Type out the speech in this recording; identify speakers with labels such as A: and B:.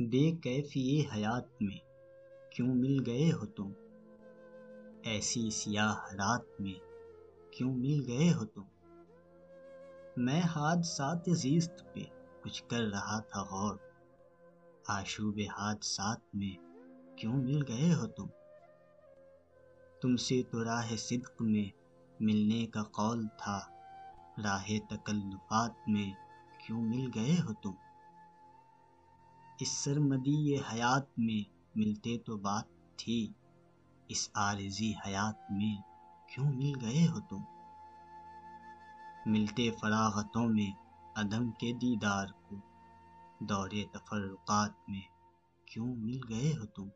A: بے کیفی حیات میں کیوں مل گئے ہو تم؟ ایسی سیاہ رات میں کیوں مل گئے ہو تم؟ میں حادثات زیست پہ کچھ کر رہا تھا غور، آشوب حادثات میں کیوں مل گئے ہو تم؟ تم سے تو راہ صدق میں ملنے کا قول تھا، راہ تکلفات میں کیوں مل گئے ہو تم؟ اس سرمدی حیات میں ملتے تو بات تھی۔ اس عارضی حیات میں کیوں مل گئے ہو تم؟ ملتے فراغتوں میں عدم کے دیدار کو۔ دور تفرقات میں کیوں مل گئے ہو تم؟